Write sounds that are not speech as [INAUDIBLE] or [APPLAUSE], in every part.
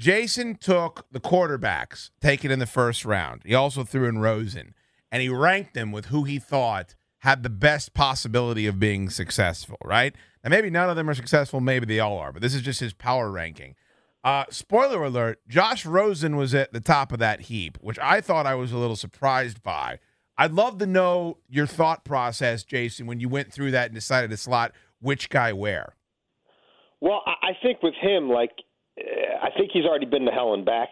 Jason took the quarterbacks taken in the first round. He also threw in Rosen, and he ranked them with who he thought had the best possibility of being successful, right? And maybe none of them are successful, maybe they all are, but this is just his power ranking. Uh, spoiler alert, Josh Rosen was at the top of that heap, which I thought I was a little surprised by. I'd love to know your thought process, Jason, when you went through that and decided to slot which guy where. Well, I think with him, like, I think he's already been to hell and back.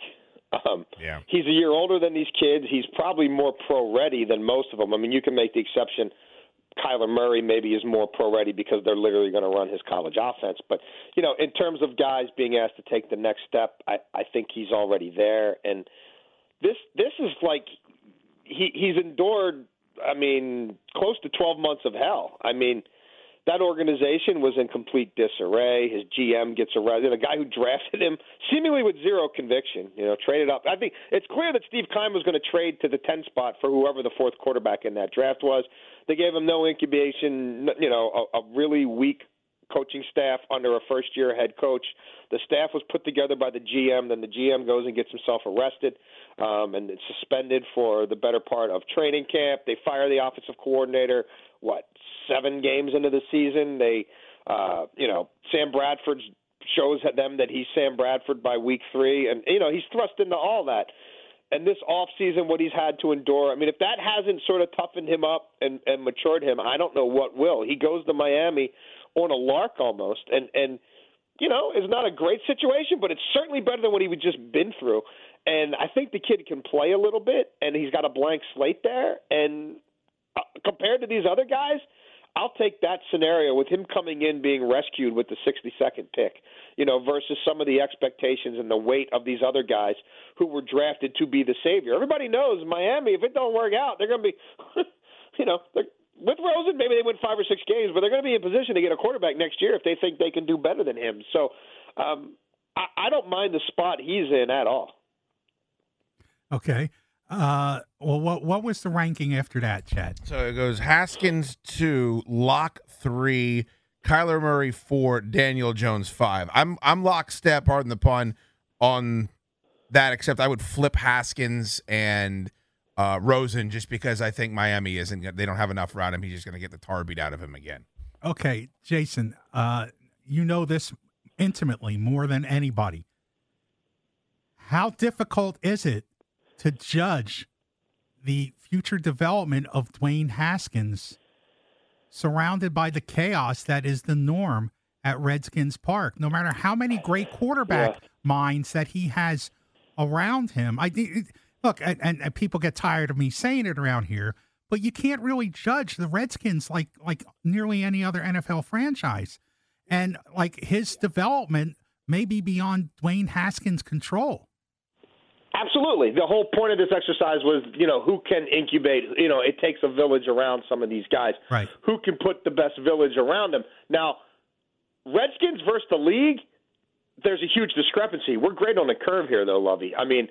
Um, yeah. He's a year older than these kids. He's probably more pro ready than most of them. I mean, you can make the exception. Kyler Murray maybe is more pro ready because they're literally going to run his college offense. But, you know, in terms of guys being asked to take the next step, I, I think he's already there. And this this is like he he's endured I mean, close to twelve months of hell. I mean, that organization was in complete disarray. His GM gets arrested. The guy who drafted him, seemingly with zero conviction, you know, traded up. I think it's clear that Steve Keim was going to trade to the 10 spot for whoever the fourth quarterback in that draft was. They gave him no incubation, you know, a, a really weak coaching staff under a first year head coach. The staff was put together by the GM. Then the GM goes and gets himself arrested um, and suspended for the better part of training camp. They fire the offensive coordinator. What seven games into the season, they, uh, you know, Sam Bradford shows them that he's Sam Bradford by week three, and you know he's thrust into all that. And this off season, what he's had to endure. I mean, if that hasn't sort of toughened him up and, and matured him, I don't know what will. He goes to Miami on a lark almost, and and you know, it's not a great situation, but it's certainly better than what he would just been through. And I think the kid can play a little bit, and he's got a blank slate there. And uh, compared to these other guys, I'll take that scenario with him coming in being rescued with the 62nd pick, you know, versus some of the expectations and the weight of these other guys who were drafted to be the savior. Everybody knows Miami, if it don't work out, they're going to be, [LAUGHS] you know, with Rosen, maybe they win five or six games, but they're going to be in position to get a quarterback next year if they think they can do better than him. So um, I, I don't mind the spot he's in at all. Okay. Uh, well, what what was the ranking after that, Chad? So it goes Haskins two, Lock three, Kyler Murray four, Daniel Jones five. I'm I'm lockstep, pardon the pun, on that. Except I would flip Haskins and uh, Rosen just because I think Miami isn't. They don't have enough around him. He's just going to get the tar beat out of him again. Okay, Jason, uh, you know this intimately more than anybody. How difficult is it to judge the future development of Dwayne Haskins surrounded by the chaos that is the norm at Redskins Park. No matter how many great quarterback yeah. minds that he has around him, I look, and, and people get tired of me saying it around here, but you can't really judge the Redskins like like nearly any other NFL franchise, and like his development may be beyond Dwayne Haskins' control. Absolutely. The whole point of this exercise was, you know, who can incubate. You know, it takes a village around some of these guys. Right. Who can put the best village around them? Now, Redskins versus the league, there's a huge discrepancy. We're great on the curve here, though, Lovey. I mean,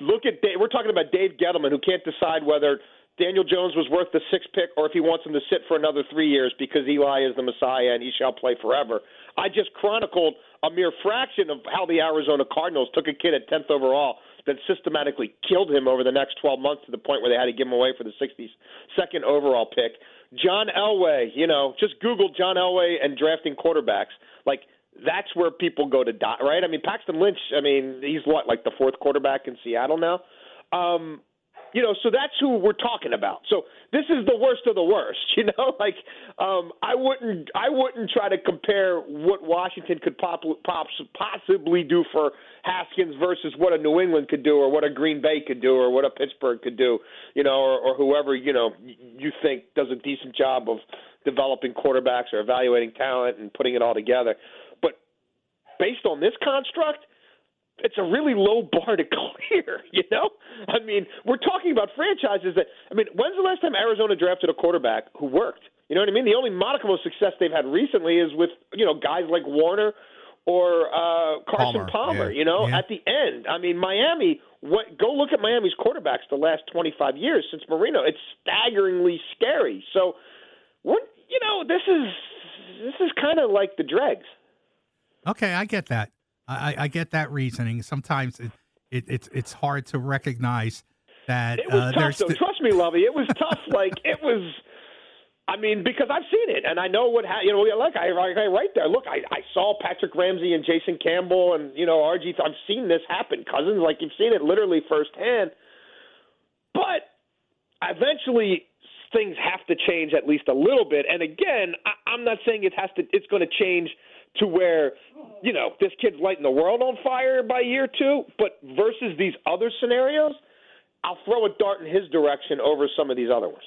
look at Dave, we're talking about Dave Gettleman, who can't decide whether Daniel Jones was worth the sixth pick or if he wants him to sit for another three years because Eli is the Messiah and he shall play forever. I just chronicled a mere fraction of how the Arizona Cardinals took a kid at 10th overall that systematically killed him over the next 12 months to the point where they had to give him away for the 62nd overall pick. John Elway, you know, just Google John Elway and drafting quarterbacks. Like, that's where people go to die, right? I mean, Paxton Lynch, I mean, he's what, like the fourth quarterback in Seattle now? Um, you know, so that's who we're talking about. So this is the worst of the worst, [LAUGHS] you know. Like, um, I wouldn't, I wouldn't try to compare what Washington could pop, pop, possibly do for Haskins versus what a New England could do, or what a Green Bay could do, or what a Pittsburgh could do, you know, or, or whoever you know you think does a decent job of developing quarterbacks or evaluating talent and putting it all together. Based on this construct, it's a really low bar to [LAUGHS] clear. You know, I mean, we're talking about franchises that. I mean, when's the last time Arizona drafted a quarterback who worked? You know what I mean? The only modicum of success they've had recently is with you know guys like Warner or uh, Carson Palmer, Palmer. yeah. You know, Yeah. at the end. I mean, Miami. What? Go look at Miami's quarterbacks the last 25 years since Marino. It's staggeringly scary. So, we're you know this is this is kind of like the dregs. Okay, I get that. I, I get that reasoning. Sometimes it, it it's it's hard to recognize that It was uh, tough, there's though. the- Trust me, Lovey. It was tough. like it was. I mean, because I've seen it, and I know what ha- you know. Look, I, I, I right there. Look, I, I saw Patrick Ramsey and Jason Campbell, and you know RG. I've seen this happen, Cousins. Like you've seen it literally firsthand. But eventually, things have to change at least a little bit. And again, I, I'm not saying it has to. It's going to change to where you know this kid's lighting the world on fire by year two. But versus these other scenarios, I'll throw a dart in his direction over some of these other ones.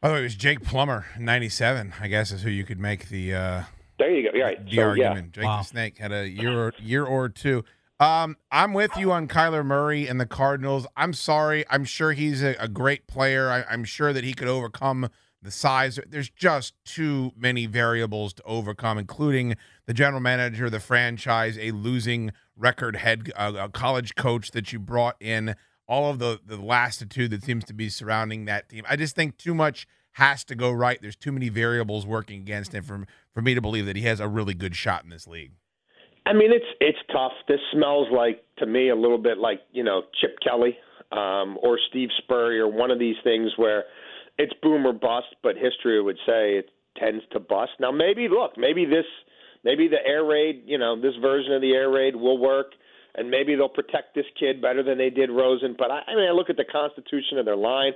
By the way, it was Jake Plummer, '97. I guess is who you could make the uh, There you go. You're right. the so, argument. Jake Wow. the Snake had a year or, year or two. Um, I'm with you on Kyler Murray and the Cardinals. I'm sorry. I'm sure he's a, a great player. I, I'm sure that he could overcome the size. There's just too many variables to overcome, including the general manager, the franchise, a losing record head, uh, a college coach that you brought in, all of the the lassitude that seems to be surrounding that team. I just think too much has to go right. There's too many variables working against him for for me to believe that he has a really good shot in this league. I mean, it's it's tough. This smells like to me a little bit like you know Chip Kelly um, or Steve Spurrier, one of these things where it's boom or bust. But history would say it tends to bust. Now, maybe look, maybe this, maybe the air raid, you know, this version of the air raid will work, and maybe they'll protect this kid better than they did Rosen. But I, I mean, I look at the constitution of their line.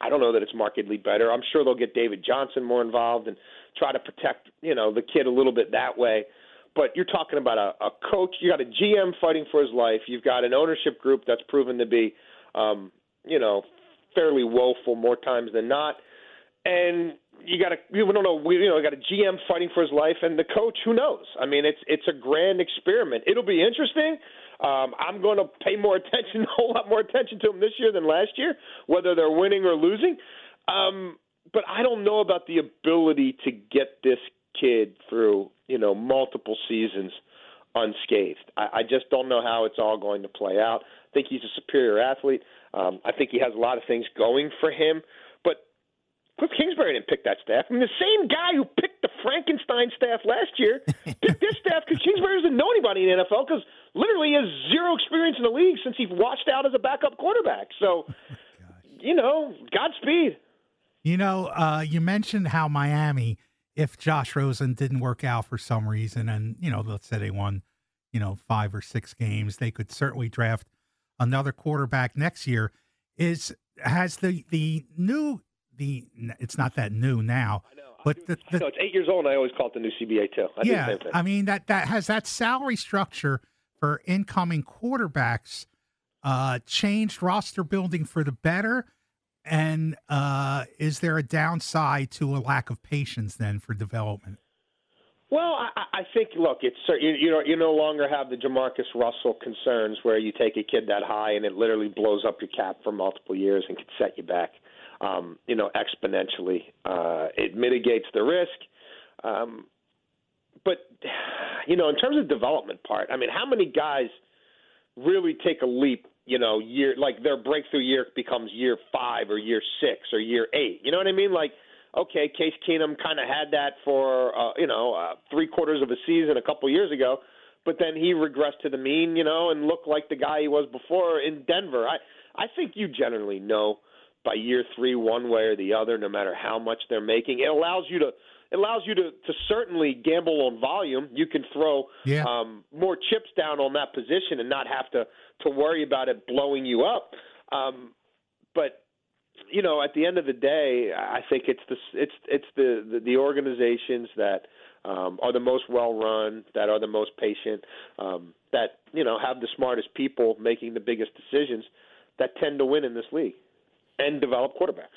I don't know that it's markedly better. I'm sure they'll get David Johnson more involved and try to protect, you know, the kid a little bit that way. But you're talking about a, a coach. You got a GM fighting for his life. You've got an ownership group that's proven to be, um, you know, fairly woeful more times than not. And you got a we don't know we you know got a GM fighting for his life and the coach who knows. I mean it's it's a grand experiment. It'll be interesting. Um, I'm going to pay more [LAUGHS] attention, a whole lot more attention to them this year than last year, whether they're winning or losing. Um, but I don't know about the ability to get this kid through, you know, multiple seasons unscathed. I, I just don't know how it's all going to play out. I think he's a superior athlete. Um, I think he has a lot of things going for him. But Cliff Kingsbury didn't pick that staff. I mean, the same guy who picked the Frankenstein staff last year [LAUGHS] picked this staff because Kingsbury doesn't know anybody in the NFL because literally he has zero experience in the league since he washed out as a backup quarterback. So, you know, Godspeed. You know, uh, you mentioned how Miami, if Josh Rosen didn't work out for some reason, and you know, let's say they won, you know, five or six games, they could certainly draft another quarterback next year. Is has the the new the it's not that new now, I know. but the, the no, it's eight years old, and I always call it the new CBA too. I yeah. I mean that that has that salary structure for incoming quarterbacks uh, changed roster building for the better, and uh, is there a downside to a lack of patience then for development? Well, I, I think look, it's you you, know, you no longer have the JaMarcus Russell concerns where you take a kid that high and it literally blows up your cap for multiple years and can set you back, um, you know, exponentially. Uh, it mitigates the risk, um, but you know, in terms of development part, I mean, how many guys really take a leap? You know, year like their breakthrough year becomes year five or year six or year eight. You know what I mean? Like okay, Case Keenum kind of had that for uh, you know uh, three quarters of a season a couple years ago, but then he regressed to the mean, you know, and looked like the guy he was before in Denver. I I think you generally know by year three one way or the other, no matter how much they're making. It allows you to it allows you to to certainly gamble on volume. You can throw Yeah. um, more chips down on that position and not have to to worry about it blowing you up. Um, but you know, at the end of the day, I think it's the it's it's the the, the organizations that um, are the most well run, that are the most patient, um, that you know have the smartest people making the biggest decisions, that tend to win in this league and develop quarterbacks.